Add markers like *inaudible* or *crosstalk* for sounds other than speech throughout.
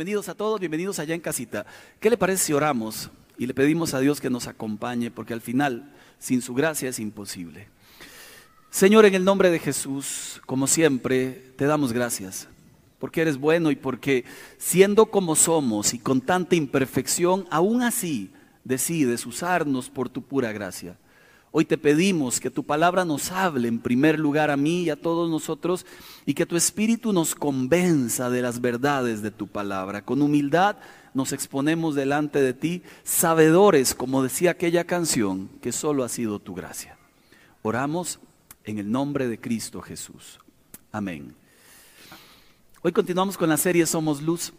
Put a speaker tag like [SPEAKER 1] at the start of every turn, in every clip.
[SPEAKER 1] Bienvenidos a todos, bienvenidos allá en casita. ¿Qué le parece si oramos y le pedimos a Dios que nos acompañe? Porque al final, sin su gracia es imposible. Señor, en el nombre de Jesús, como siempre, te damos gracias. Porque eres bueno y porque siendo como somos y con tanta imperfección, aún así decides usarnos por tu pura gracia. Hoy te pedimos que tu palabra nos hable en primer lugar a mí y a todos nosotros y que tu espíritu nos convenza de las verdades de tu palabra. Con humildad nos exponemos delante de ti, sabedores, como decía aquella canción, que solo ha sido tu gracia. Oramos en el nombre de Cristo Jesús. Amén. Hoy continuamos con la serie Somos Luz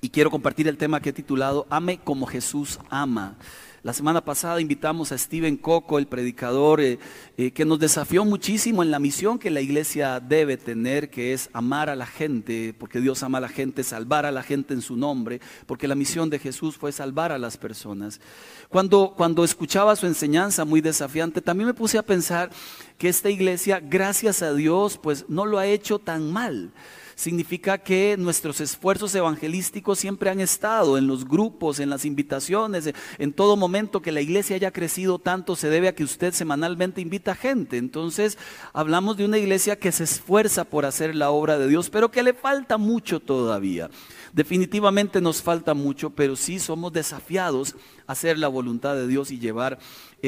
[SPEAKER 1] y quiero compartir el tema que he titulado Ame como Jesús ama. La semana pasada invitamos a Steven Coco, el predicador, eh, eh, que nos desafió muchísimo en la misión que la iglesia debe tener, que es amar a la gente, porque Dios ama a la gente, salvar a la gente en su nombre, porque la misión de Jesús fue salvar a las personas. Cuando, cuando escuchaba su enseñanza muy desafiante, también me puse a pensar que esta iglesia, gracias a Dios, pues no lo ha hecho tan mal significa que nuestros esfuerzos evangelísticos siempre han estado en los grupos, en las invitaciones, en todo momento que la iglesia haya crecido tanto se debe a que usted semanalmente invita gente. Entonces hablamos de una iglesia que se esfuerza por hacer la obra de Dios, pero que le falta mucho todavía. Definitivamente nos falta mucho, pero sí somos desafiados a hacer la voluntad de Dios y llevar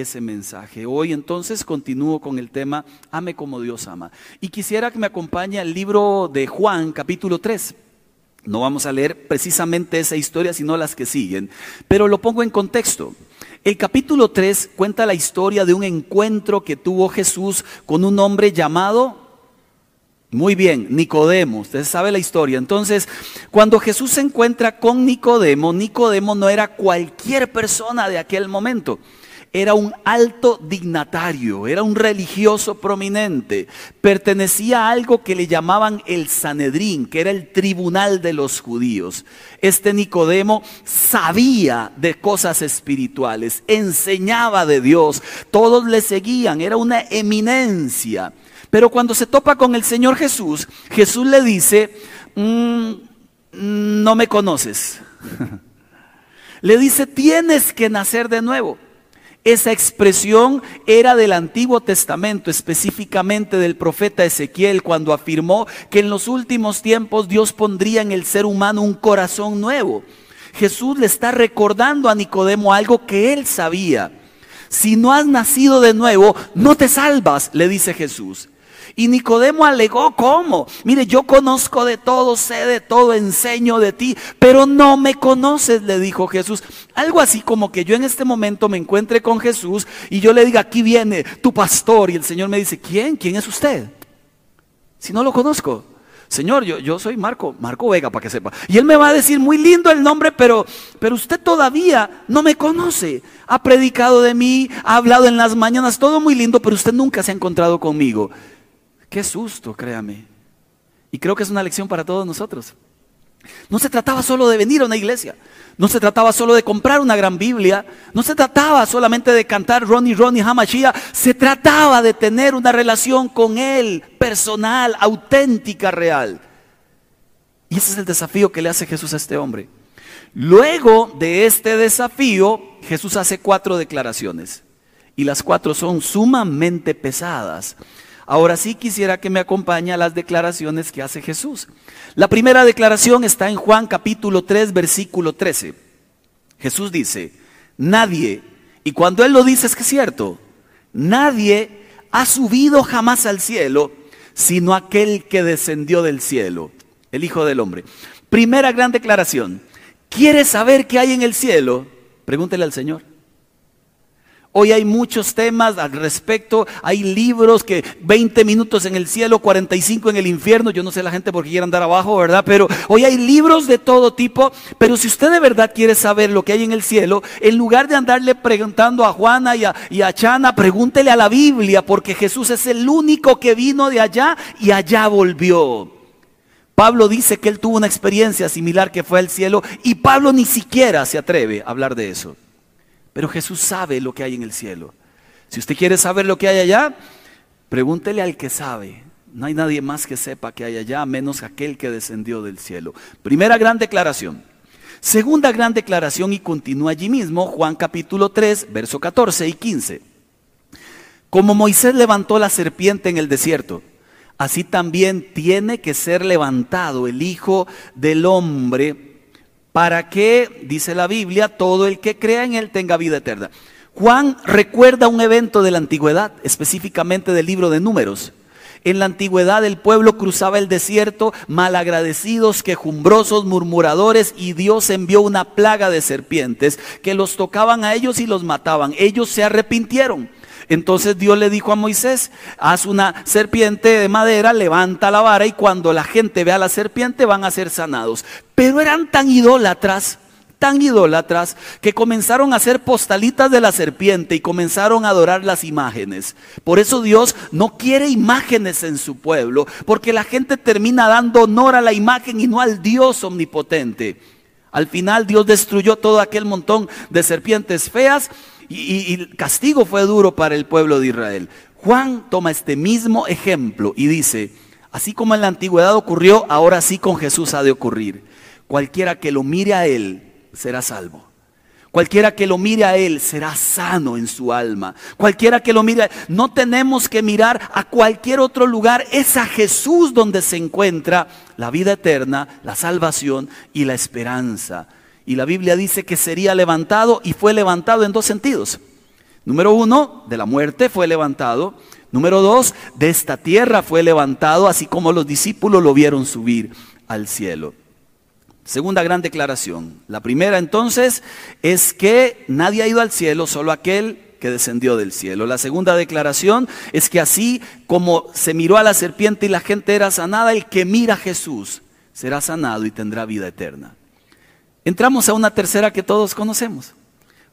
[SPEAKER 1] ese mensaje. Hoy entonces continúo con el tema Ame como Dios ama. Y quisiera que me acompañe al libro de Juan, capítulo 3. No vamos a leer precisamente esa historia, sino las que siguen, pero lo pongo en contexto. El capítulo 3 cuenta la historia de un encuentro que tuvo Jesús con un hombre llamado muy bien, Nicodemo, usted sabe la historia. Entonces, cuando Jesús se encuentra con Nicodemo, Nicodemo no era cualquier persona de aquel momento. Era un alto dignatario, era un religioso prominente, pertenecía a algo que le llamaban el Sanedrín, que era el tribunal de los judíos. Este Nicodemo sabía de cosas espirituales, enseñaba de Dios, todos le seguían, era una eminencia. Pero cuando se topa con el Señor Jesús, Jesús le dice, mm, no me conoces. *laughs* le dice, tienes que nacer de nuevo. Esa expresión era del Antiguo Testamento, específicamente del profeta Ezequiel, cuando afirmó que en los últimos tiempos Dios pondría en el ser humano un corazón nuevo. Jesús le está recordando a Nicodemo algo que él sabía. Si no has nacido de nuevo, no te salvas, le dice Jesús. Y Nicodemo alegó, ¿cómo? Mire, yo conozco de todo, sé de todo, enseño de ti, pero no me conoces, le dijo Jesús. Algo así como que yo en este momento me encuentre con Jesús y yo le diga, aquí viene tu pastor. Y el Señor me dice, ¿quién? ¿Quién es usted? Si no lo conozco. Señor, yo, yo soy Marco, Marco Vega, para que sepa. Y él me va a decir, muy lindo el nombre, pero, pero usted todavía no me conoce. Ha predicado de mí, ha hablado en las mañanas, todo muy lindo, pero usted nunca se ha encontrado conmigo. Qué susto, créame. Y creo que es una lección para todos nosotros. No se trataba solo de venir a una iglesia, no se trataba solo de comprar una gran Biblia, no se trataba solamente de cantar Ronnie Ronnie Hamashia, se trataba de tener una relación con Él, personal, auténtica, real. Y ese es el desafío que le hace Jesús a este hombre. Luego de este desafío, Jesús hace cuatro declaraciones. Y las cuatro son sumamente pesadas. Ahora sí quisiera que me acompañe a las declaraciones que hace Jesús. La primera declaración está en Juan capítulo 3, versículo 13. Jesús dice, nadie, y cuando Él lo dice es que es cierto, nadie ha subido jamás al cielo, sino aquel que descendió del cielo, el Hijo del Hombre. Primera gran declaración, ¿quieres saber qué hay en el cielo? Pregúntele al Señor. Hoy hay muchos temas al respecto, hay libros que 20 minutos en el cielo, 45 en el infierno, yo no sé la gente por qué quiere andar abajo, ¿verdad? Pero hoy hay libros de todo tipo, pero si usted de verdad quiere saber lo que hay en el cielo, en lugar de andarle preguntando a Juana y a, y a Chana, pregúntele a la Biblia, porque Jesús es el único que vino de allá y allá volvió. Pablo dice que él tuvo una experiencia similar que fue al cielo y Pablo ni siquiera se atreve a hablar de eso. Pero Jesús sabe lo que hay en el cielo. Si usted quiere saber lo que hay allá, pregúntele al que sabe. No hay nadie más que sepa que hay allá, menos aquel que descendió del cielo. Primera gran declaración. Segunda gran declaración y continúa allí mismo, Juan capítulo 3, verso 14 y 15. Como Moisés levantó la serpiente en el desierto, así también tiene que ser levantado el Hijo del Hombre para que, dice la Biblia, todo el que crea en él tenga vida eterna. Juan recuerda un evento de la antigüedad, específicamente del libro de números. En la antigüedad el pueblo cruzaba el desierto, malagradecidos, quejumbrosos, murmuradores, y Dios envió una plaga de serpientes que los tocaban a ellos y los mataban. Ellos se arrepintieron. Entonces Dios le dijo a Moisés, haz una serpiente de madera, levanta la vara y cuando la gente vea la serpiente van a ser sanados. Pero eran tan idólatras tan idólatras que comenzaron a hacer postalitas de la serpiente y comenzaron a adorar las imágenes. Por eso Dios no quiere imágenes en su pueblo, porque la gente termina dando honor a la imagen y no al Dios omnipotente. Al final Dios destruyó todo aquel montón de serpientes feas y, el castigo fue duro para el pueblo de Israel. Juan toma este mismo ejemplo y dice, así como en la antigüedad ocurrió, ahora sí con Jesús ha de ocurrir. Cualquiera que lo mire a Él será salvo. Cualquiera que lo mire a Él será sano en su alma. Cualquiera que lo mire, no tenemos que mirar a cualquier otro lugar. Es a Jesús donde se encuentra la vida eterna, la salvación y la esperanza. Y la Biblia dice que sería levantado y fue levantado en dos sentidos. Número uno, de la muerte fue levantado. Número dos, de esta tierra fue levantado, así como los discípulos lo vieron subir al cielo. Segunda gran declaración. La primera entonces es que nadie ha ido al cielo, solo aquel que descendió del cielo. La segunda declaración es que así como se miró a la serpiente y la gente era sanada, el que mira a Jesús será sanado y tendrá vida eterna. Entramos a una tercera que todos conocemos.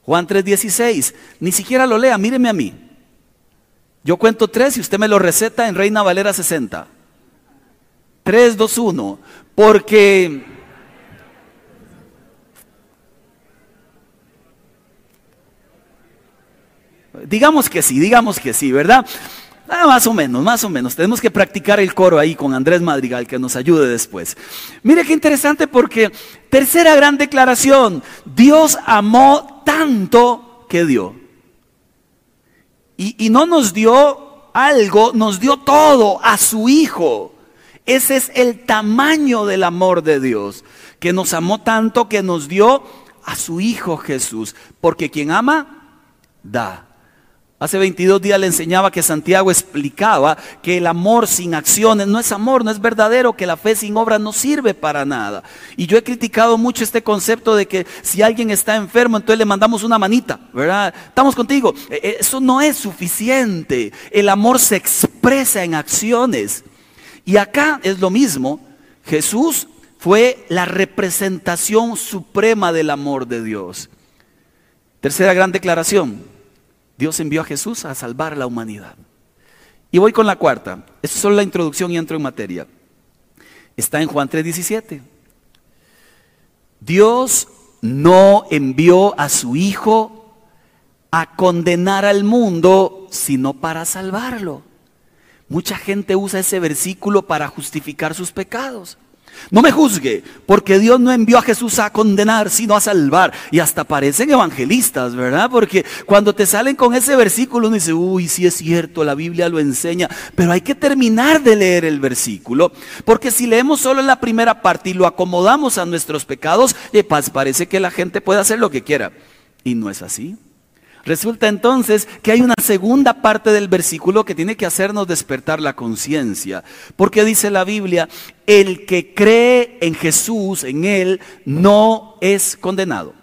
[SPEAKER 1] Juan 3:16. Ni siquiera lo lea, míreme a mí. Yo cuento tres y usted me lo receta en Reina Valera 60. 3, 2, 1. Porque Digamos que sí, digamos que sí, ¿verdad? Ah, más o menos, más o menos. Tenemos que practicar el coro ahí con Andrés Madrigal, que nos ayude después. Mire qué interesante porque, tercera gran declaración, Dios amó tanto que dio. Y, y no nos dio algo, nos dio todo a su Hijo. Ese es el tamaño del amor de Dios, que nos amó tanto que nos dio a su Hijo Jesús. Porque quien ama, da. Hace 22 días le enseñaba que Santiago explicaba que el amor sin acciones no es amor, no es verdadero, que la fe sin obras no sirve para nada. Y yo he criticado mucho este concepto de que si alguien está enfermo, entonces le mandamos una manita, ¿verdad? Estamos contigo. E, e, eso no es suficiente. El amor se expresa en acciones. Y acá es lo mismo. Jesús fue la representación suprema del amor de Dios. Tercera gran declaración. Dios envió a Jesús a salvar a la humanidad. Y voy con la cuarta. Esta es solo la introducción y entro en materia. Está en Juan 3:17. Dios no envió a su Hijo a condenar al mundo, sino para salvarlo. Mucha gente usa ese versículo para justificar sus pecados. No me juzgue, porque Dios no envió a Jesús a condenar, sino a salvar. Y hasta parecen evangelistas, ¿verdad? Porque cuando te salen con ese versículo, uno dice, uy, sí es cierto, la Biblia lo enseña. Pero hay que terminar de leer el versículo, porque si leemos solo la primera parte y lo acomodamos a nuestros pecados, eh, parece que la gente puede hacer lo que quiera. Y no es así. Resulta entonces que hay una segunda parte del versículo que tiene que hacernos despertar la conciencia. Porque dice la Biblia, el que cree en Jesús, en Él, no es condenado.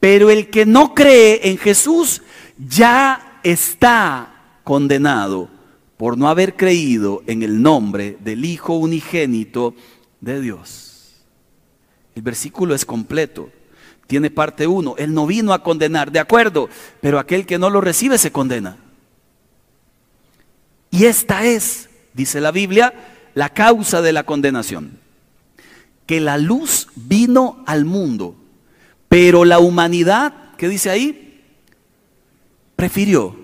[SPEAKER 1] Pero el que no cree en Jesús ya está condenado por no haber creído en el nombre del Hijo unigénito de Dios. El versículo es completo tiene parte uno. Él no vino a condenar, de acuerdo, pero aquel que no lo recibe se condena. Y esta es, dice la Biblia, la causa de la condenación. Que la luz vino al mundo, pero la humanidad, ¿qué dice ahí? Prefirió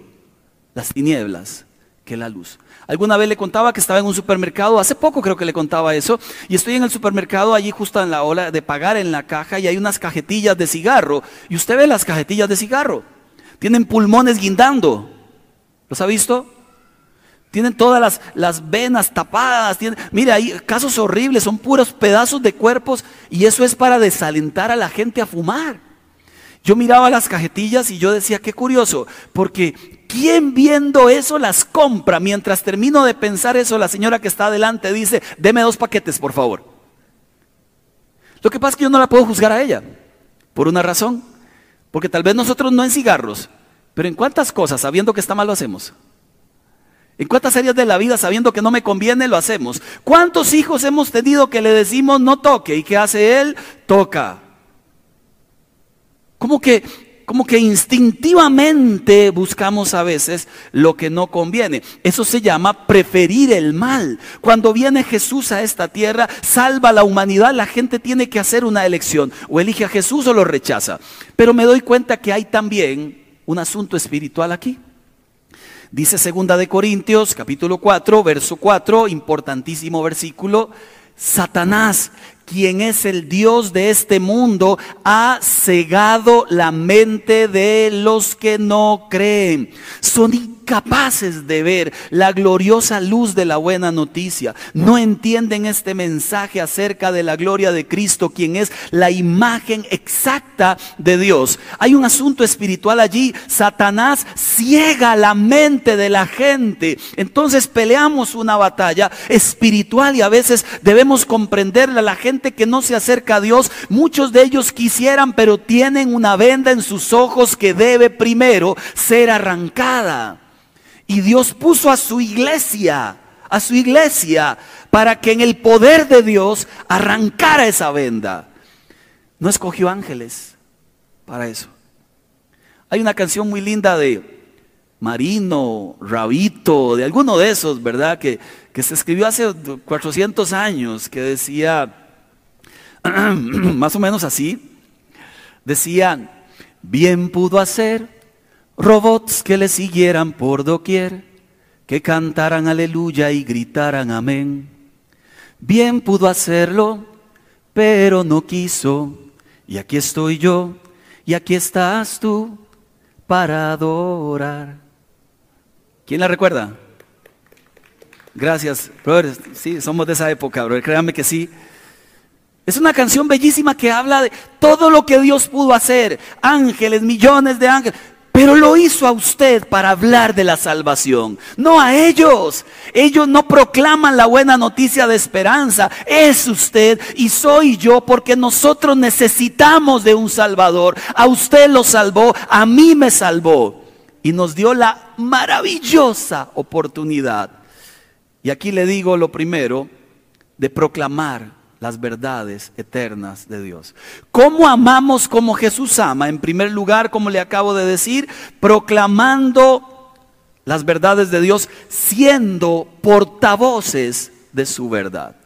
[SPEAKER 1] las tinieblas que la luz. Alguna vez le contaba que estaba en un supermercado, hace poco creo que le contaba eso, y estoy en el supermercado allí justo en la hora de pagar en la caja y hay unas cajetillas de cigarro, y usted ve las cajetillas de cigarro, tienen pulmones guindando, ¿los ha visto? Tienen todas las, las venas tapadas, tienen, mire, hay casos horribles, son puros pedazos de cuerpos y eso es para desalentar a la gente a fumar. Yo miraba las cajetillas y yo decía, qué curioso, porque ¿Quién viendo eso las compra? Mientras termino de pensar eso, la señora que está adelante dice, deme dos paquetes, por favor. Lo que pasa es que yo no la puedo juzgar a ella, por una razón. Porque tal vez nosotros no en cigarros, pero en cuántas cosas, sabiendo que está mal, lo hacemos. En cuántas áreas de la vida, sabiendo que no me conviene, lo hacemos. ¿Cuántos hijos hemos tenido que le decimos no toque? ¿Y qué hace él? Toca. ¿Cómo que como que instintivamente buscamos a veces lo que no conviene. Eso se llama preferir el mal. Cuando viene Jesús a esta tierra, salva a la humanidad, la gente tiene que hacer una elección. O elige a Jesús o lo rechaza. Pero me doy cuenta que hay también un asunto espiritual aquí. Dice segunda de Corintios, capítulo 4, verso 4, importantísimo versículo. Satanás quien es el Dios de este mundo, ha cegado la mente de los que no creen. Son incapaces de ver la gloriosa luz de la buena noticia. No entienden este mensaje acerca de la gloria de Cristo, quien es la imagen exacta de Dios. Hay un asunto espiritual allí. Satanás ciega la mente de la gente. Entonces peleamos una batalla espiritual y a veces debemos comprenderla. La gente que no se acerca a Dios, muchos de ellos quisieran, pero tienen una venda en sus ojos que debe primero ser arrancada. Y Dios puso a su iglesia, a su iglesia, para que en el poder de Dios arrancara esa venda. No escogió ángeles para eso. Hay una canción muy linda de Marino, Rabito, de alguno de esos, ¿verdad? Que, que se escribió hace 400 años, que decía, *clears throat* más o menos así, decían, bien pudo hacer robots que le siguieran por doquier, que cantaran aleluya y gritaran amén. Bien pudo hacerlo, pero no quiso, y aquí estoy yo, y aquí estás tú para adorar. ¿Quién la recuerda? Gracias, brother. Sí, somos de esa época, brother. Créanme que sí. Es una canción bellísima que habla de todo lo que Dios pudo hacer, ángeles, millones de ángeles, pero lo hizo a usted para hablar de la salvación, no a ellos. Ellos no proclaman la buena noticia de esperanza, es usted y soy yo porque nosotros necesitamos de un Salvador. A usted lo salvó, a mí me salvó y nos dio la maravillosa oportunidad. Y aquí le digo lo primero, de proclamar las verdades eternas de Dios. ¿Cómo amamos como Jesús ama? En primer lugar, como le acabo de decir, proclamando las verdades de Dios, siendo portavoces de su verdad.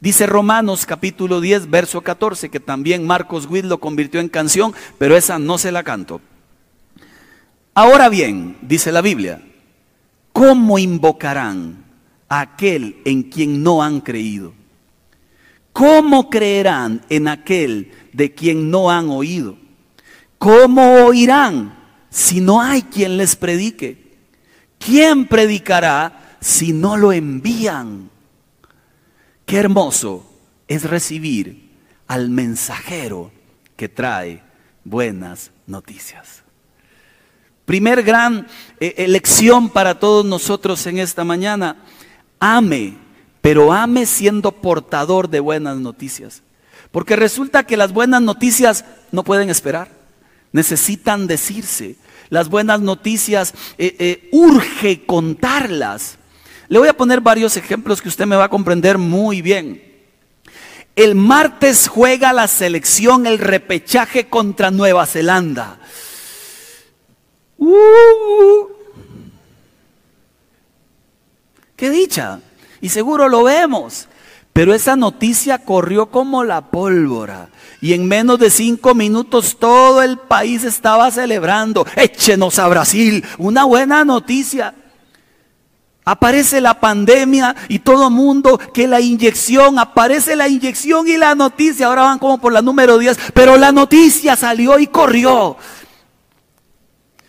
[SPEAKER 1] Dice Romanos capítulo 10, verso 14, que también Marcos Witt lo convirtió en canción, pero esa no se la canto. Ahora bien, dice la Biblia, ¿cómo invocarán a aquel en quien no han creído? ¿Cómo creerán en aquel de quien no han oído? ¿Cómo oirán si no hay quien les predique? ¿Quién predicará si no lo envían? Qué hermoso es recibir al mensajero que trae buenas noticias. Primer gran eh, elección para todos nosotros en esta mañana, ame pero ame siendo portador de buenas noticias. Porque resulta que las buenas noticias no pueden esperar, necesitan decirse. Las buenas noticias eh, eh, urge contarlas. Le voy a poner varios ejemplos que usted me va a comprender muy bien. El martes juega la selección el repechaje contra Nueva Zelanda. Uh, ¡Qué dicha! Y seguro lo vemos. Pero esa noticia corrió como la pólvora. Y en menos de cinco minutos todo el país estaba celebrando. Échenos a Brasil. Una buena noticia. Aparece la pandemia y todo mundo que la inyección, aparece la inyección y la noticia, ahora van como por la número 10, pero la noticia salió y corrió.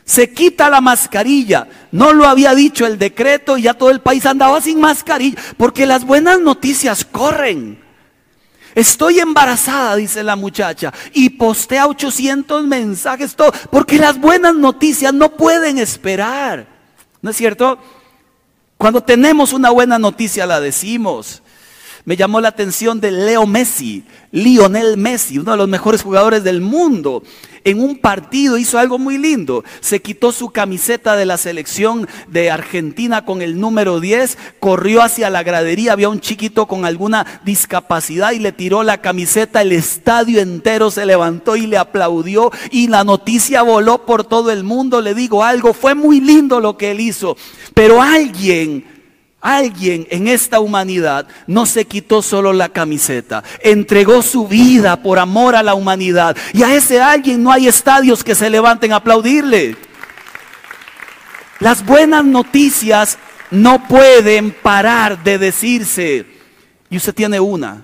[SPEAKER 1] Se quita la mascarilla. No lo había dicho el decreto y ya todo el país andaba sin mascarilla, porque las buenas noticias corren. Estoy embarazada, dice la muchacha, y postea 800 mensajes, todo, porque las buenas noticias no pueden esperar. ¿No es cierto? Cuando tenemos una buena noticia la decimos. Me llamó la atención de Leo Messi, Lionel Messi, uno de los mejores jugadores del mundo. En un partido hizo algo muy lindo. Se quitó su camiseta de la selección de Argentina con el número 10, corrió hacia la gradería, había un chiquito con alguna discapacidad y le tiró la camiseta. El estadio entero se levantó y le aplaudió y la noticia voló por todo el mundo. Le digo algo, fue muy lindo lo que él hizo. Pero alguien Alguien en esta humanidad no se quitó solo la camiseta, entregó su vida por amor a la humanidad. Y a ese alguien no hay estadios que se levanten a aplaudirle. Las buenas noticias no pueden parar de decirse. Y usted tiene una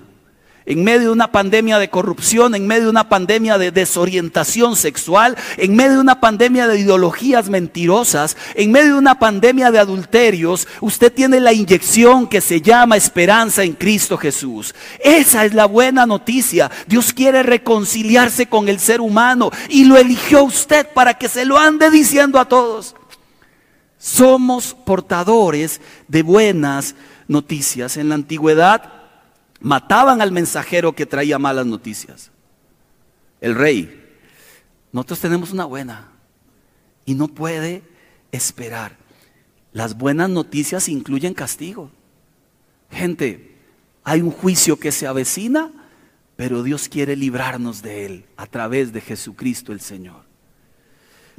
[SPEAKER 1] en medio de una pandemia de corrupción, en medio de una pandemia de desorientación sexual, en medio de una pandemia de ideologías mentirosas, en medio de una pandemia de adulterios, usted tiene la inyección que se llama esperanza en Cristo Jesús. Esa es la buena noticia. Dios quiere reconciliarse con el ser humano y lo eligió usted para que se lo ande diciendo a todos. Somos portadores de buenas noticias. En la antigüedad Mataban al mensajero que traía malas noticias. El rey. Nosotros tenemos una buena y no puede esperar. Las buenas noticias incluyen castigo. Gente, hay un juicio que se avecina, pero Dios quiere librarnos de él a través de Jesucristo el Señor.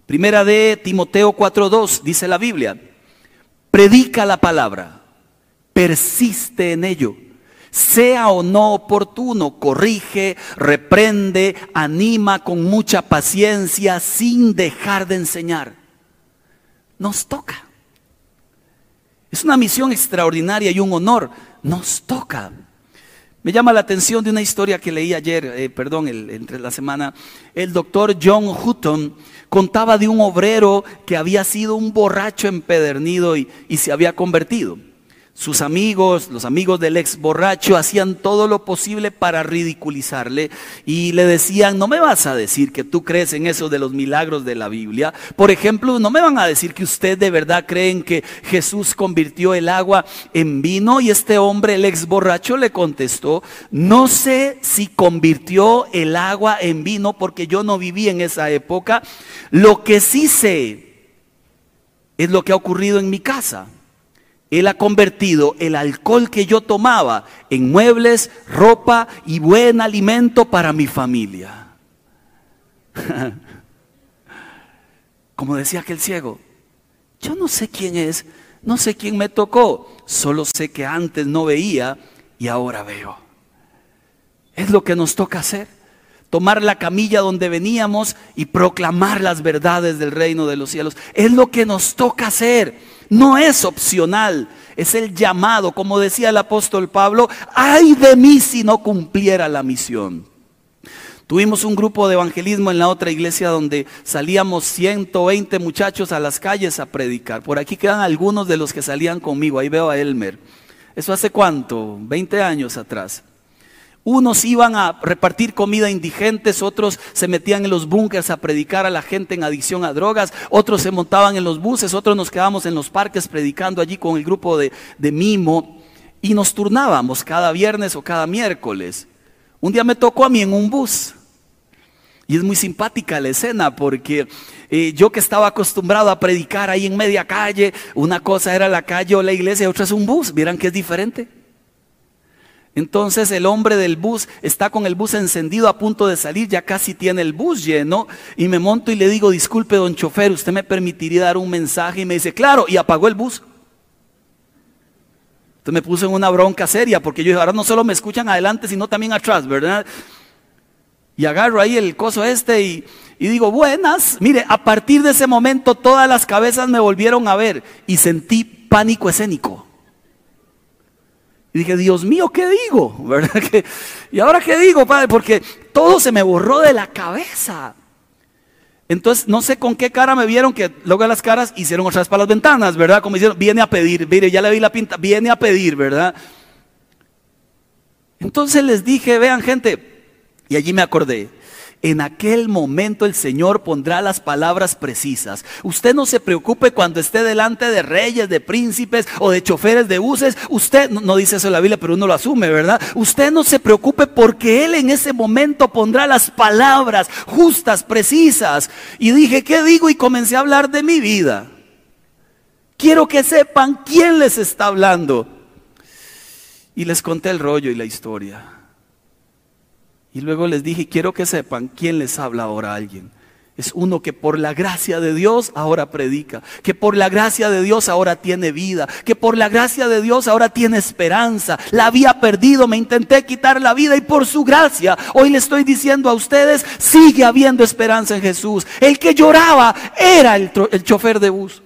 [SPEAKER 1] Primera de Timoteo 4:2 dice la Biblia, predica la palabra, persiste en ello sea o no oportuno, corrige, reprende, anima con mucha paciencia sin dejar de enseñar. Nos toca. Es una misión extraordinaria y un honor. Nos toca. Me llama la atención de una historia que leí ayer, eh, perdón, entre la semana. El doctor John Hutton contaba de un obrero que había sido un borracho empedernido y se había convertido. Sus amigos, los amigos del ex borracho, hacían todo lo posible para ridiculizarle y le decían, no me vas a decir que tú crees en eso de los milagros de la Biblia. Por ejemplo, no me van a decir que usted de verdad creen que Jesús convirtió el agua en vino. Y este hombre, el ex borracho, le contestó, no sé si convirtió el agua en vino porque yo no viví en esa época. Lo que sí sé es lo que ha ocurrido en mi casa. Él ha convertido el alcohol que yo tomaba en muebles, ropa y buen alimento para mi familia. *laughs* Como decía aquel ciego, yo no sé quién es, no sé quién me tocó, solo sé que antes no veía y ahora veo. Es lo que nos toca hacer, tomar la camilla donde veníamos y proclamar las verdades del reino de los cielos. Es lo que nos toca hacer. No es opcional, es el llamado, como decía el apóstol Pablo, ay de mí si no cumpliera la misión. Tuvimos un grupo de evangelismo en la otra iglesia donde salíamos 120 muchachos a las calles a predicar. Por aquí quedan algunos de los que salían conmigo. Ahí veo a Elmer. ¿Eso hace cuánto? 20 años atrás. Unos iban a repartir comida a indigentes, otros se metían en los búnkers a predicar a la gente en adicción a drogas, otros se montaban en los buses, otros nos quedábamos en los parques predicando allí con el grupo de, Mimo y nos turnábamos cada viernes o cada miércoles. Un día me tocó a mí en un bus. Y es muy simpática la escena porque eh, yo que estaba acostumbrado a predicar ahí en media calle, una cosa era la calle o la iglesia, otra es un bus. Vieran que es diferente. Entonces el hombre del bus está con el bus encendido a punto de salir, ya casi tiene el bus lleno y me monto y le digo, disculpe don chofer, ¿usted me permitiría dar un mensaje? Y me dice, claro, y apagó el bus. Entonces me puso en una bronca seria porque yo ahora no solo me escuchan adelante, sino también atrás, ¿verdad? Y agarro ahí el coso este y, y digo, buenas, mire, a partir de ese momento todas las cabezas me volvieron a ver y sentí pánico escénico. Y dije, Dios mío, ¿qué digo? *laughs* ¿Verdad? ¿Y ahora qué digo, Padre? Porque todo se me borró de la cabeza. Entonces, no sé con qué cara me vieron, que luego las caras hicieron otra vez para las ventanas, ¿verdad? Como hicieron, viene a pedir, mire, ya le vi la pinta, viene a pedir, ¿verdad? Entonces les dije, vean gente, y allí me acordé, en aquel momento el Señor pondrá las palabras precisas. Usted no se preocupe cuando esté delante de reyes, de príncipes o de choferes de buses. Usted, no, dice eso en la Biblia, pero uno lo asume, ¿verdad? Usted no se preocupe porque Él en ese momento pondrá las palabras justas, precisas. Y dije, ¿qué digo? Y comencé a hablar de mi vida. Quiero que sepan quién les está hablando. Y les conté el rollo y la historia. Y luego les dije, quiero que sepan quién les habla ahora a alguien. Es uno que por la gracia de Dios ahora predica, que por la gracia de Dios ahora tiene vida, que por la gracia de Dios ahora tiene esperanza. La había perdido, me intenté quitar la vida y por su gracia hoy le estoy diciendo a ustedes, sigue habiendo esperanza en Jesús. El que lloraba era el, el chofer de bus.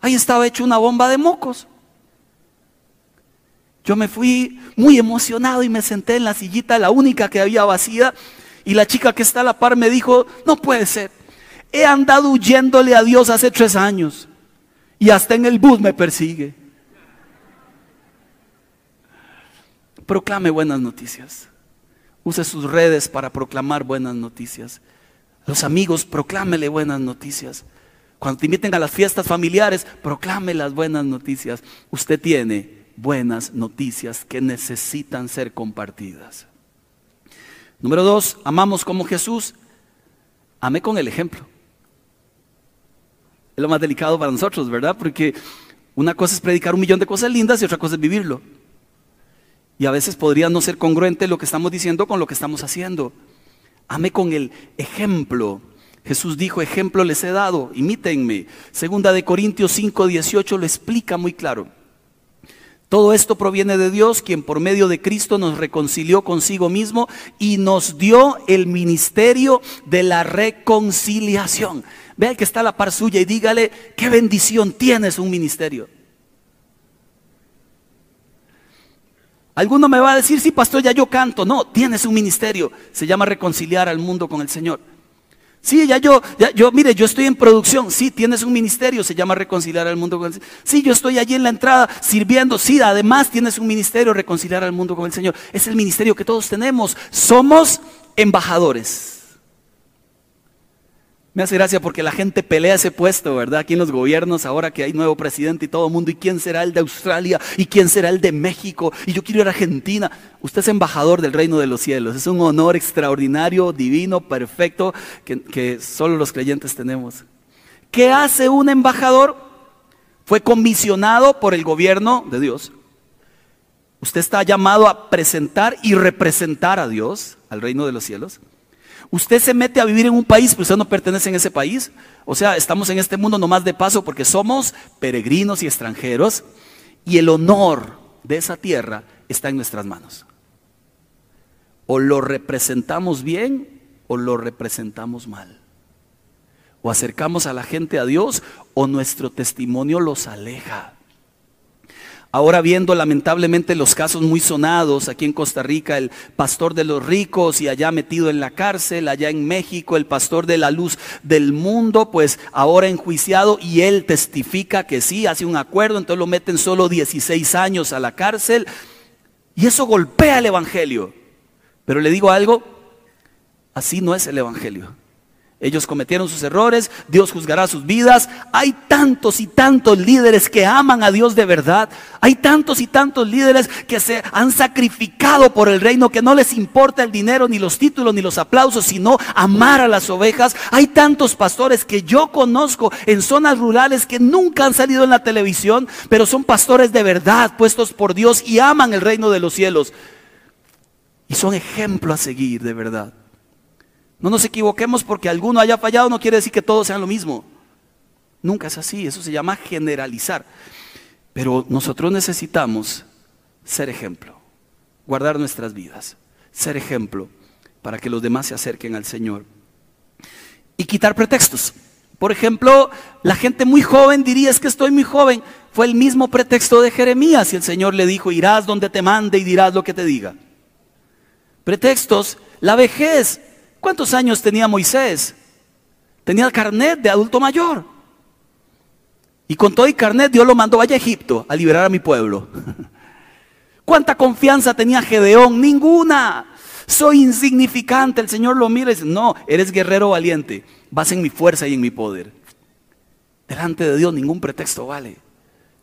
[SPEAKER 1] Ahí estaba hecho una bomba de mocos. Yo me fui muy emocionado y me senté en la sillita, la única que había vacía, y la chica que está a la par me dijo, no puede ser, he andado huyéndole a Dios hace tres años y hasta en el bus me persigue. Proclame buenas noticias. Use sus redes para proclamar buenas noticias. Los amigos, proclámele buenas noticias. Cuando te inviten a las fiestas familiares, proclame las buenas noticias. Usted tiene buenas noticias que necesitan ser compartidas. Número dos, amamos como Jesús. Amé con el ejemplo. Es lo más delicado para nosotros, ¿verdad? Porque una cosa es predicar un millón de cosas lindas y otra cosa es vivirlo. Y a veces podría no ser congruente lo que estamos diciendo con lo que estamos haciendo. Amé con el ejemplo. Jesús dijo, ejemplo les he dado, imítenme. Segunda de Corintios 5, 18 lo explica muy claro. Todo esto proviene de Dios, quien por medio de Cristo nos reconcilió consigo mismo y nos dio el ministerio de la reconciliación. Vea que está la par suya y dígale, qué bendición tienes un ministerio. Alguno me va a decir, sí, pastor, ya yo canto. No, tienes un ministerio. Se llama reconciliar al mundo con el Señor. Sí, ya yo, ya, yo, mire, yo estoy en producción. Sí, tienes un ministerio, se llama reconciliar al mundo con el Señor. Sí, yo estoy allí en la entrada sirviendo. Sí, además tienes un ministerio, reconciliar al mundo con el Señor. Es el ministerio que todos tenemos. Somos embajadores. Me hace gracia porque la gente pelea ese puesto, ¿verdad? Aquí en los gobiernos, ahora que hay nuevo presidente y todo el mundo, ¿y quién será el de Australia? ¿Y quién será el de México? Y yo quiero ir a Argentina. Usted es embajador del reino de los cielos. Es un honor extraordinario, divino, perfecto, que, solo los creyentes tenemos. ¿Qué hace un embajador? Fue comisionado por el gobierno de Dios. Usted está llamado a presentar y representar a Dios, al reino de los cielos. Usted se mete a vivir en un país, pero usted no pertenece en ese país. O sea, estamos en este mundo nomás de paso porque somos peregrinos y extranjeros. Y el honor de esa tierra está en nuestras manos. O lo representamos bien o lo representamos mal. O acercamos a la gente a Dios o nuestro testimonio los aleja. Ahora viendo lamentablemente los casos muy sonados aquí en Costa Rica, el pastor de los ricos y allá metido en la cárcel, allá en México el pastor de la luz del mundo, pues ahora enjuiciado y él testifica que sí, hace un acuerdo, entonces lo meten solo 16 años a la cárcel y eso golpea el Evangelio. Pero le digo algo, así no es el Evangelio. Ellos cometieron sus errores, Dios juzgará sus vidas. Hay tantos y tantos líderes que aman a Dios de verdad. Hay tantos y tantos líderes que se han sacrificado por el reino, que no les importa el dinero, ni los títulos, ni los aplausos, sino amar a las ovejas. Hay tantos pastores que yo conozco en zonas rurales que nunca han salido en la televisión, pero son pastores de verdad, puestos por Dios y aman el reino de los cielos. Y son ejemplo a seguir de verdad. No nos equivoquemos porque alguno haya fallado no quiere decir que todos sean lo mismo. Nunca es así, eso se llama generalizar. Pero nosotros necesitamos ser ejemplo, guardar nuestras vidas, ser ejemplo para que los demás se acerquen al Señor. Y quitar pretextos. Por ejemplo, la gente muy joven diría, es que estoy muy joven. Fue el mismo pretexto de Jeremías y el Señor le dijo, irás donde te mande y dirás lo que te diga. Pretextos, la vejez. ¿Cuántos años tenía Moisés? Tenía el carnet de adulto mayor. Y con todo el carnet Dios lo mandó vaya a Egipto a liberar a mi pueblo. *laughs* ¿Cuánta confianza tenía Gedeón? Ninguna. Soy insignificante. El Señor lo mira y dice, no, eres guerrero valiente. Vas en mi fuerza y en mi poder. Delante de Dios ningún pretexto vale.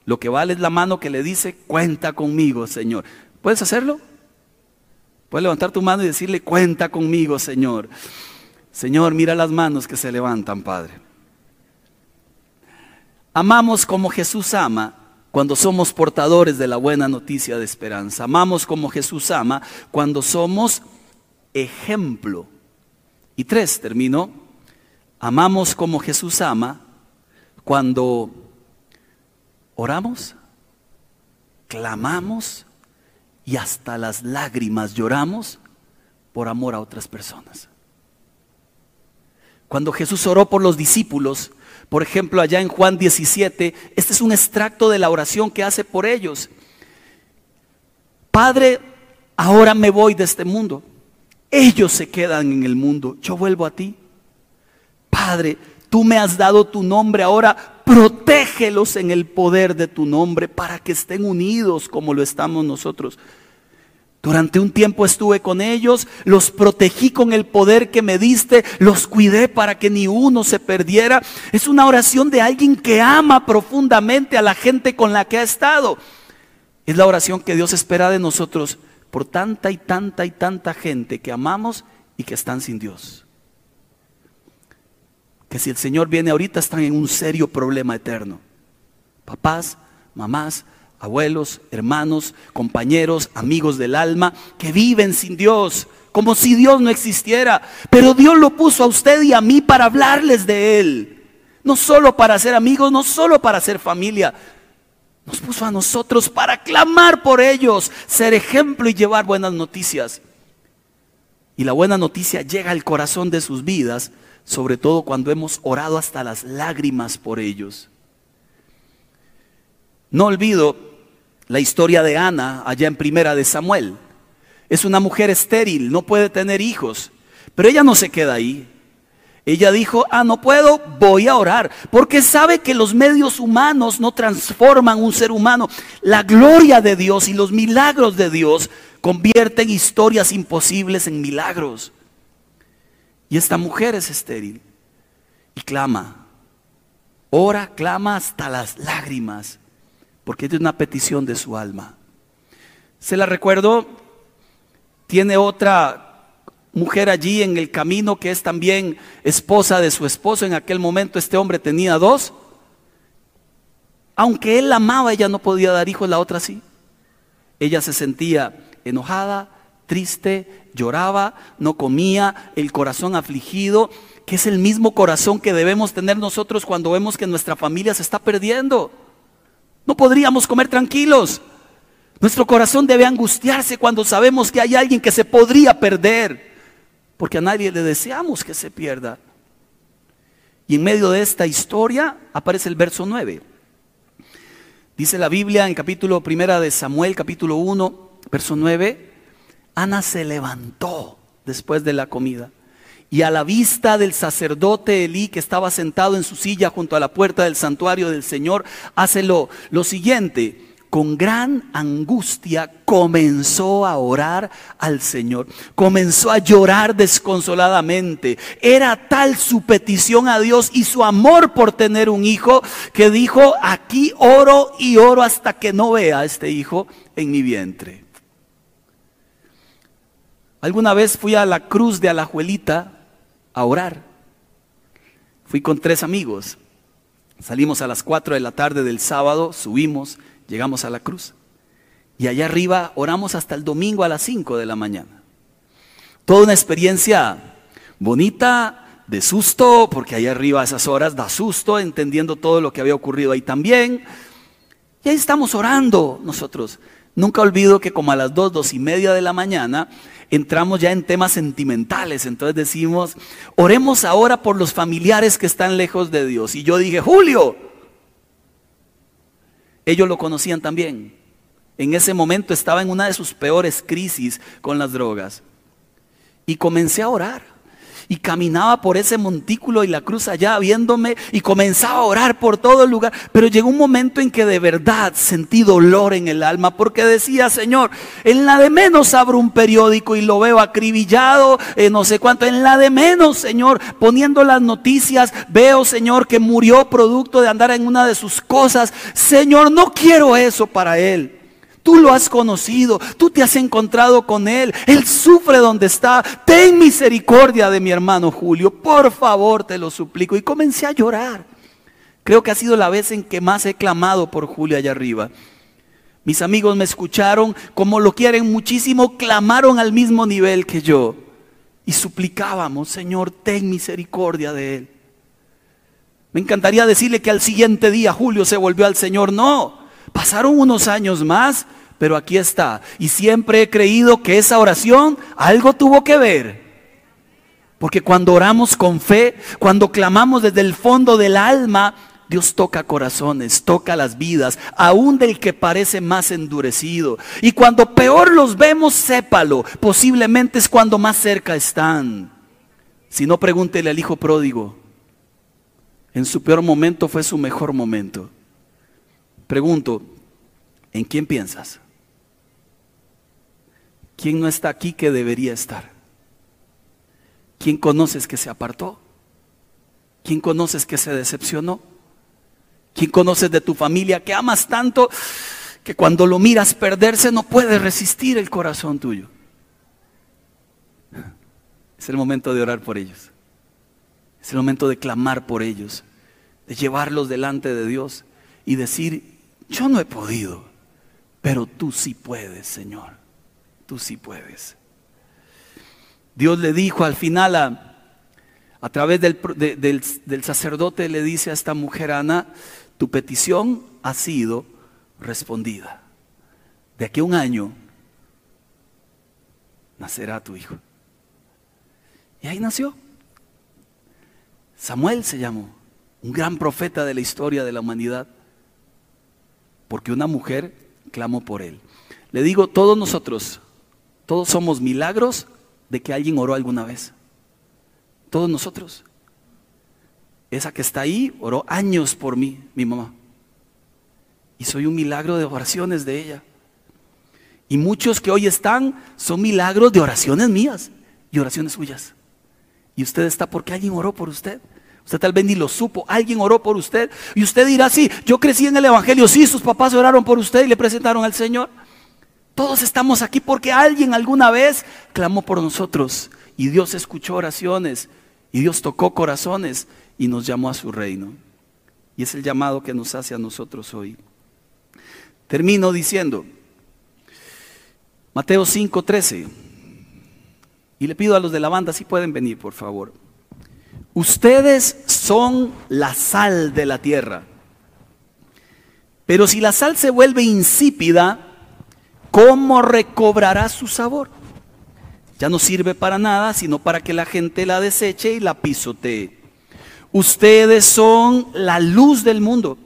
[SPEAKER 1] Lo que vale es la mano que le dice, cuenta conmigo, Señor. ¿Puedes hacerlo? Puedes levantar tu mano y decirle, cuenta conmigo, Señor. Señor, mira las manos que se levantan, Padre. Amamos como Jesús ama cuando somos portadores de la buena noticia de esperanza. Amamos como Jesús ama cuando somos ejemplo. Y tres, termino. Amamos como Jesús ama cuando oramos, clamamos y hasta las lágrimas lloramos por amor a otras personas. Cuando Jesús oró por los discípulos, por ejemplo, allá en Juan 17, este es un extracto de la oración que hace por ellos. Padre, ahora me voy de este mundo. Ellos se quedan en el mundo. Yo vuelvo a ti. Padre, tú me has dado tu nombre. Ahora protégelos en el poder de tu nombre para que estén unidos como lo estamos nosotros. Durante un tiempo estuve con ellos, los protegí con el poder que me diste, los cuidé para que ni uno se perdiera. Es una oración de alguien que ama profundamente a la gente con la que ha estado. Es la oración que Dios espera de nosotros por tanta y tanta y tanta gente que amamos y que están sin Dios. Que si el Señor viene ahorita están en un serio problema eterno. Papás, mamás, abuelos, hermanos, compañeros, amigos del alma, que viven sin Dios, como si Dios no existiera. Pero Dios lo puso a usted y a mí para hablarles de Él. No solo para ser amigos, no solo para ser familia. Nos puso a nosotros para clamar por ellos, ser ejemplo y llevar buenas noticias. Y la buena noticia llega al corazón de sus vidas, sobre todo cuando hemos orado hasta las lágrimas por ellos. No olvido la historia de Ana allá en Primera de Samuel. Es una mujer estéril, no puede tener hijos, pero ella no se queda ahí. Ella dijo, ah, no puedo, voy a orar, porque sabe que los medios humanos no transforman un ser humano. La gloria de Dios y los milagros de Dios convierten historias imposibles en milagros. Y esta mujer es estéril y clama, ora, clama hasta las lágrimas porque es una petición de su alma. Se la recuerdo, tiene otra mujer allí en el camino que es también esposa de su esposo. En aquel momento este hombre tenía dos. Aunque él la amaba, ella no podía dar hijos, la otra sí. Ella se sentía enojada, triste, lloraba, no comía, el corazón afligido, que es el mismo corazón que debemos tener nosotros cuando vemos que nuestra familia se está perdiendo. No podríamos comer tranquilos. Nuestro corazón debe angustiarse cuando sabemos que hay alguien que se podría perder, porque a nadie le deseamos que se pierda. Y en medio de esta historia aparece el verso 9. Dice la Biblia en capítulo primera de Samuel, capítulo 1, verso 9, Ana se levantó después de la comida y a la vista del sacerdote Elí que estaba sentado en su silla junto a la puerta del santuario del Señor, hace lo, lo siguiente. Con gran angustia comenzó a orar al Señor, comenzó a llorar desconsoladamente. Era tal su petición a Dios y su amor por tener un hijo que dijo, aquí oro y oro hasta que no vea a este hijo en mi vientre. Alguna vez fui a la cruz de Alajuelita a orar. Fui con tres amigos. Salimos a las 4 de la tarde del sábado, subimos, llegamos a la cruz. Y allá arriba oramos hasta el domingo a las 5 de la mañana. Toda una experiencia bonita, de susto, porque allá arriba a esas horas da susto, entendiendo todo lo que había ocurrido ahí también. Y ahí estamos orando nosotros. Nunca olvido que como a las dos, dos y media de la mañana, entramos ya en temas sentimentales. Entonces decimos, oremos ahora por los familiares que están lejos de Dios. Y yo dije, Julio, ellos lo conocían también. En ese momento estaba en una de sus peores crisis con las drogas. Y comencé a orar y caminaba por ese montículo y la cruz allá viéndome y comenzaba a orar por todo el lugar. Pero llegó un momento en que de verdad sentí dolor en el alma porque decía, Señor, en la de menos abro un periódico y lo veo acribillado, eh, no sé cuánto, en la de menos, Señor, poniendo las noticias, veo, Señor, que murió producto de andar en una de sus cosas. Señor, no quiero eso para él. Tú lo has conocido, tú te has encontrado con Él, Él sufre donde está. Ten misericordia de mi hermano Julio, por favor te lo suplico. Y comencé a llorar. Creo que ha sido la vez en que más he clamado por Julio allá arriba. Mis amigos me escucharon, como lo quieren muchísimo, clamaron al mismo nivel que yo. Y suplicábamos, Señor, ten misericordia de Él. Me encantaría decirle que al siguiente día Julio se volvió al Señor. No, pasaron unos años más pero aquí está. Y siempre he creído que esa oración algo tuvo que ver. Porque cuando oramos con fe, cuando clamamos desde el fondo del alma, Dios toca corazones, toca las vidas, aún del que parece más endurecido. Y cuando peor los vemos, sépalo, posiblemente es cuando más cerca están. Si no, pregúntele al hijo pródigo. En su peor momento fue su mejor momento. Pregunto, ¿en quién piensas? ¿Quién no está aquí que debería estar? ¿Quién conoces que se apartó? ¿Quién conoces que se decepcionó? ¿Quién conoces de tu familia que amas tanto que cuando lo miras perderse no puede resistir el corazón tuyo? Es el momento de orar por ellos. Es el momento de clamar por ellos, de llevarlos delante de Dios y decir, yo no he podido, pero tú sí puedes, Señor tú sí puedes. Dios le dijo al final a, a través del, del, sacerdote, le dice a esta mujer, Ana, tu petición ha sido respondida. De aquí a un año nacerá tu hijo. Y ahí nació. Samuel se llamó, un gran profeta de la historia de la humanidad, porque una mujer clamó por él. Le digo, todos nosotros todos somos milagros de que alguien oró alguna vez. Todos nosotros. Esa que está ahí oró años por mí, mi mamá. Y soy un milagro de oraciones de ella. Y muchos que hoy están son milagros de oraciones mías y oraciones suyas. Y usted está porque alguien oró por usted. Usted tal vez ni lo supo, alguien oró por usted. Y usted dirá, sí, yo crecí en el Evangelio, sí, sus papás oraron por usted y le presentaron al Señor. Todos estamos aquí porque alguien alguna vez clamó por nosotros y Dios escuchó oraciones y Dios tocó corazones y nos llamó a su reino. Y es el llamado que nos hace a nosotros hoy. Termino diciendo, Mateo 5:13, y le pido a los de la banda si pueden venir, por favor. Ustedes son la sal de la tierra. Pero si la sal se vuelve insípida, ¿cómo recobrará su sabor? Ya no sirve para nada, sino para que la gente la deseche y la pisotee. Ustedes son la luz del mundo.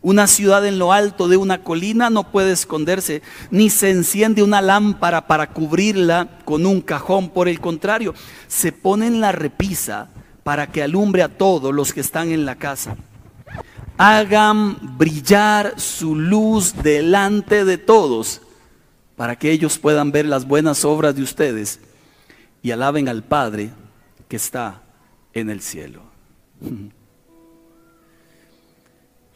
[SPEAKER 1] Una ciudad en lo alto de una colina no puede esconderse, ni se enciende una lámpara para cubrirla con un cajón. Por el contrario, se pone en la repisa para que alumbre a todos los que están en la casa. Hagan brillar su luz delante de todos para que ellos puedan ver las buenas obras de ustedes y alaben al Padre que está en el cielo. *laughs*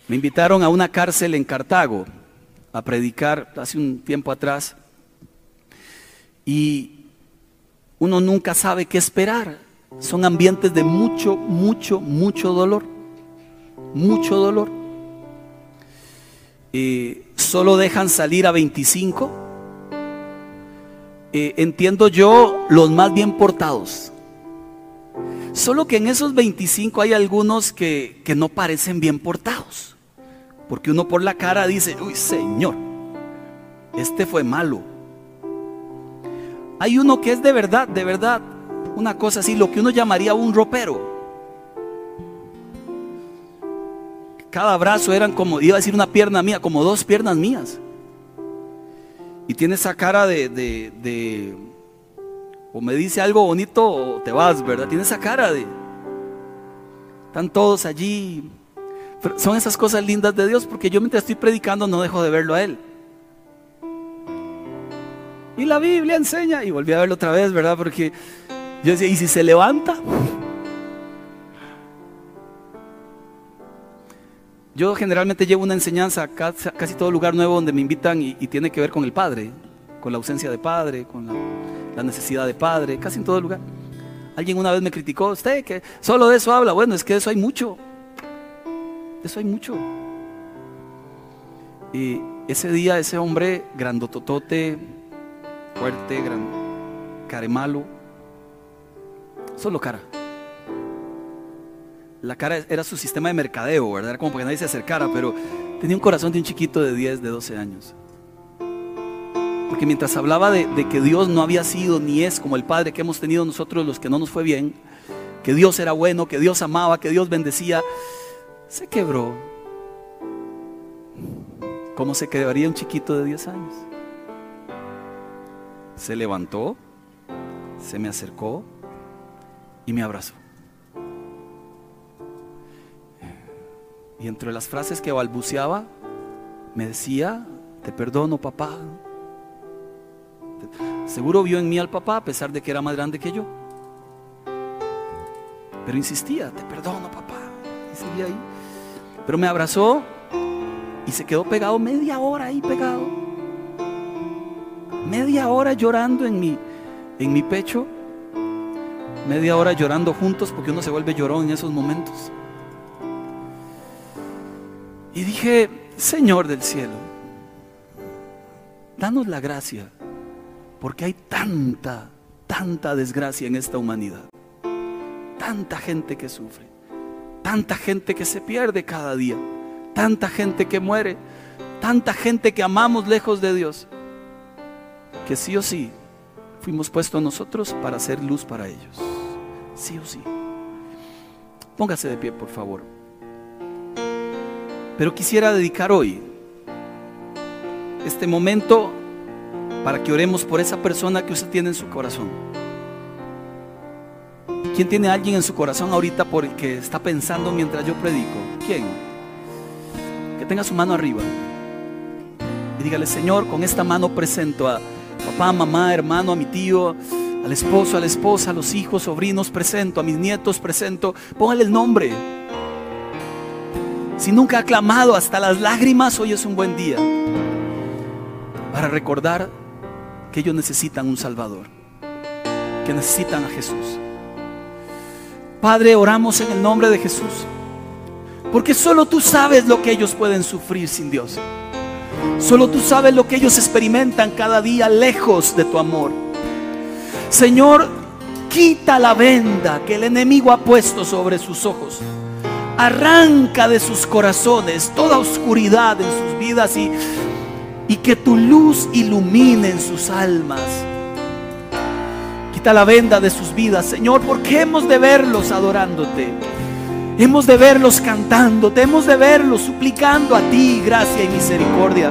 [SPEAKER 1] Me invitaron a una cárcel en Cartago a predicar hace un tiempo atrás y uno nunca sabe qué esperar. Son ambientes de mucho, mucho, mucho dolor. Mucho dolor. y solo dejan salir a 25 eh, entiendo yo, los más bien portados. Solo que en esos 25 hay algunos que, que no parecen bien portados. Porque uno por la cara dice, uy Señor. este fue malo. Hay uno que es de verdad, de verdad, una cosa así, lo que uno llamaría un ropero. Cada brazo eran como, iba a decir una pierna mía, como dos piernas mías. Y tiene esa cara de, de, o me dice algo bonito o te vas, ¿verdad? Tiene esa cara de, están todos allí. son esas cosas lindas de Dios porque yo mientras estoy predicando no dejo de verlo a Él. Y la Biblia enseña, y volví a verlo otra vez, ¿verdad? Porque yo decía, ¿y si se levanta? Yo generalmente llevo una enseñanza a casi todo lugar nuevo donde me invitan y, tiene que ver con el Padre, con la ausencia de Padre, con la, necesidad de Padre, casi en todo lugar. Alguien una vez me criticó, usted que solo de eso habla. Bueno, es que de eso hay mucho. De eso hay mucho. Y ese día ese hombre grandototote, fuerte, gran, caremalo, solo cara. La cara era su sistema de mercadeo, ¿verdad? Era como para que nadie se acercara, pero tenía un corazón de un chiquito de 10, de 12 años. Porque mientras hablaba de, que Dios no había sido ni es como el Padre que hemos tenido nosotros los que no nos fue bien, que Dios era bueno, que Dios amaba, que Dios bendecía, se quebró. ¿Cómo se quebraría un chiquito de 10 años? Se levantó, se me acercó y me abrazó. Y entre las frases que balbuceaba, me decía, te perdono papá. Seguro vio en mí al papá a pesar de que era más grande que yo. Pero insistía, te perdono papá. Y seguía ahí. Pero me abrazó y se quedó pegado media hora ahí pegado. Media hora llorando en mi, en mi pecho. Media hora llorando juntos porque uno se vuelve llorón en esos momentos. Y dije, Señor del cielo, danos la gracia, porque hay tanta, tanta desgracia en esta humanidad. Tanta gente que sufre, tanta gente que se pierde cada día, tanta gente que muere, tanta gente que amamos lejos de Dios, que sí o sí fuimos puestos nosotros para hacer luz para ellos. Sí o sí. Póngase de pie, por favor. Pero quisiera dedicar hoy este momento para que oremos por esa persona que usted tiene en su corazón. ¿Quién tiene a alguien en su corazón ahorita por el que está pensando mientras yo predico? ¿Quién? Que tenga su mano arriba. Y dígale, Señor, con esta mano presento a papá, mamá, hermano, a mi tío, al esposo, a la esposa, a los hijos, sobrinos, presento, a mis nietos, presento. Póngale el nombre. Si nunca ha clamado hasta las lágrimas, hoy es un buen día para recordar que ellos necesitan un Salvador, que necesitan a Jesús. Padre, oramos en el nombre de Jesús, porque solo tú sabes lo que ellos pueden sufrir sin Dios. Solo tú sabes lo que ellos experimentan cada día lejos de tu amor. Señor, quita la venda que el enemigo ha puesto sobre sus ojos arranca de sus corazones toda oscuridad en sus vidas y, y que tu luz ilumine en sus almas. Quita la venda de sus vidas, Señor, porque hemos de verlos adorándote. Hemos de verlos cantándote, hemos de verlos suplicando a ti gracia y misericordia.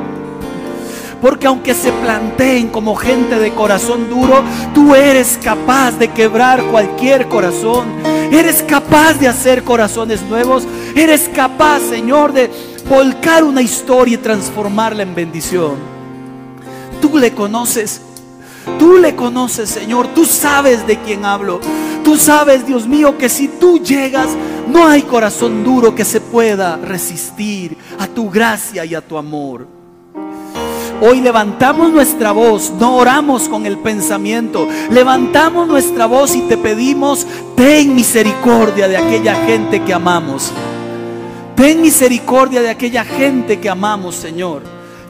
[SPEAKER 1] Porque aunque se planteen como gente de corazón duro, tú eres capaz de quebrar cualquier corazón Eres capaz de hacer corazones nuevos. Eres capaz, Señor, de volcar una historia y transformarla en bendición. Tú le conoces. Tú le conoces, Señor. Tú sabes de quién hablo. Tú sabes, Dios mío, que si tú llegas, no hay corazón duro que se pueda resistir a tu gracia y a tu amor. Hoy levantamos nuestra voz, no oramos con el pensamiento, levantamos nuestra voz y te pedimos, ten misericordia de aquella gente que amamos. Ten misericordia de aquella gente que amamos, Señor.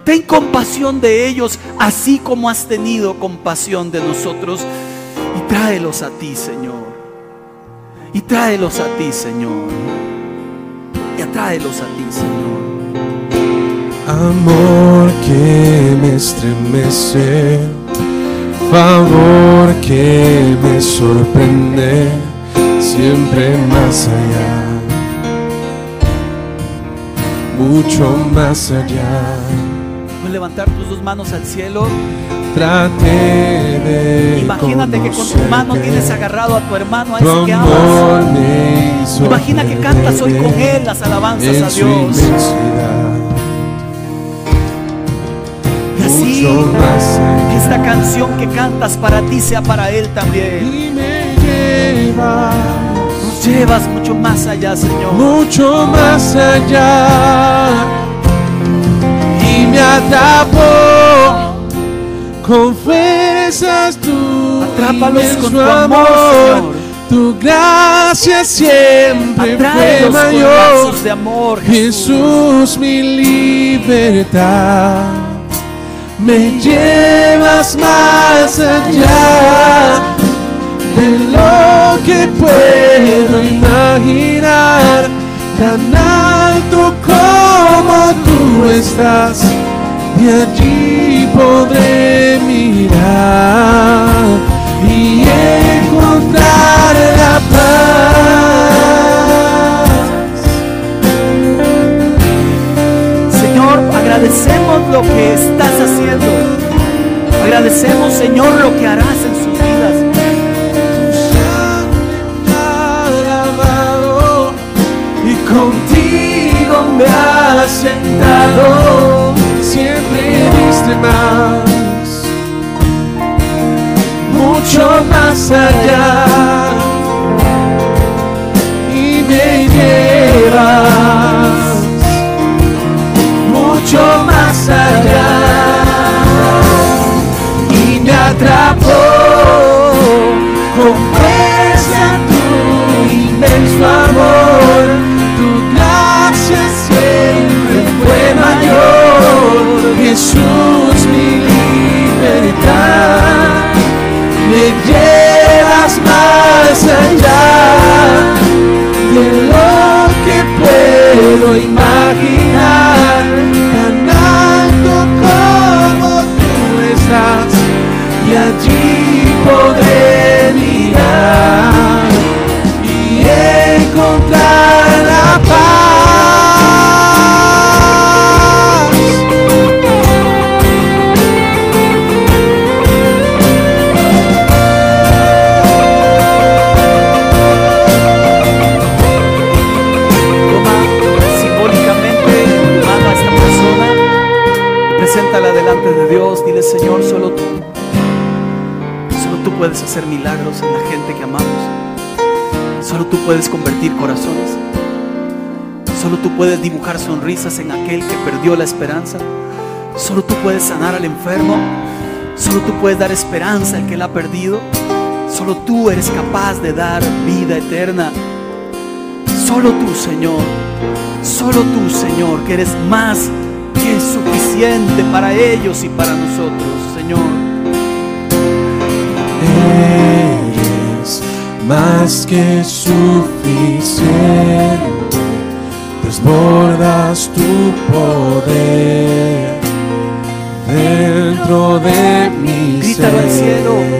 [SPEAKER 1] Ten compasión de ellos, así como has tenido compasión de nosotros. Y tráelos a ti, Señor. Y tráelos a ti, Señor. Y tráelos a ti, Señor.
[SPEAKER 2] Amor que me estremece, favor que me sorprende, siempre más allá, mucho más allá.
[SPEAKER 1] Puedes levantar tus dos manos al cielo.
[SPEAKER 2] Trate de
[SPEAKER 1] Imagínate que con tu mano tienes agarrado a tu hermano, a ese que amas. Imagina que cantas hoy con él las alabanzas a Dios. Que
[SPEAKER 2] allá.
[SPEAKER 1] esta canción que cantas para ti sea para él también.
[SPEAKER 2] y me lleva
[SPEAKER 1] Nos llevas mucho más allá, Señor.
[SPEAKER 2] mucho más allá y me atrapó con fuerzas tu
[SPEAKER 1] Atrápalos con tu amor, Señor.
[SPEAKER 2] tu gracia siempre fue
[SPEAKER 1] Atráelos
[SPEAKER 2] mayor
[SPEAKER 1] lazos de amor, Jesús.
[SPEAKER 2] Jesús mi libertad me llevas más allá de lo que puedo imaginar, tan alto como tú estás, de allí podré mirar y encontrar la paz.
[SPEAKER 1] Agradecemos lo que estás haciendo. Agradecemos, Señor, lo que harás en sus vidas.
[SPEAKER 2] y contigo me has sentado, siempre diste más, mucho más allá y me llevas mucho más allá. Y me atrapó
[SPEAKER 1] puedes convertir corazones. Solo tú puedes dibujar sonrisas en aquel que perdió la esperanza. Solo tú puedes sanar al enfermo. Solo tú puedes dar esperanza al que la ha perdido. Solo tú eres capaz de dar vida eterna. Solo tú, Señor. Solo tú, Señor, que eres más que suficiente para ellos y para nosotros, Señor.
[SPEAKER 2] Más que suficiente, desbordas tu poder dentro de mi
[SPEAKER 1] Grítalo al cielo.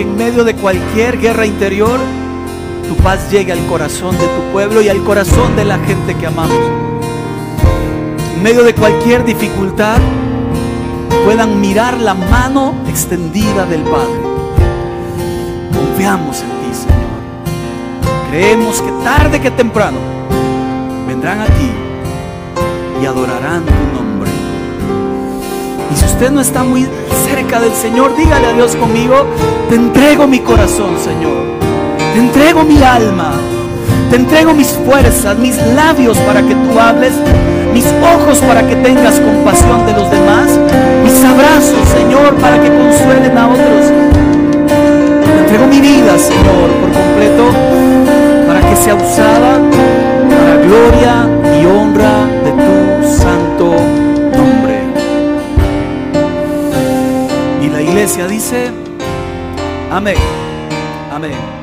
[SPEAKER 1] En medio de cualquier guerra interior, tu paz llegue al corazón de tu pueblo y al corazón de la gente que amamos. En medio de cualquier dificultad, puedan mirar la mano extendida del Padre. Confiamos en ti, Señor. Creemos que tarde que temprano vendrán aquí y adorarán tu nombre. Y si usted no está muy cerca del Señor, dígale a Dios conmigo, te entrego mi corazón, Señor. Te entrego mi alma. Te entrego mis fuerzas, mis labios para que tú hables, mis ojos para que tengas compasión de los demás, mis abrazos, Señor, para que consuelen a otros. Te entrego mi vida, Señor, por completo, para que sea usada para gloria y honra de tu santo nombre. Y la iglesia dice, amén, amén.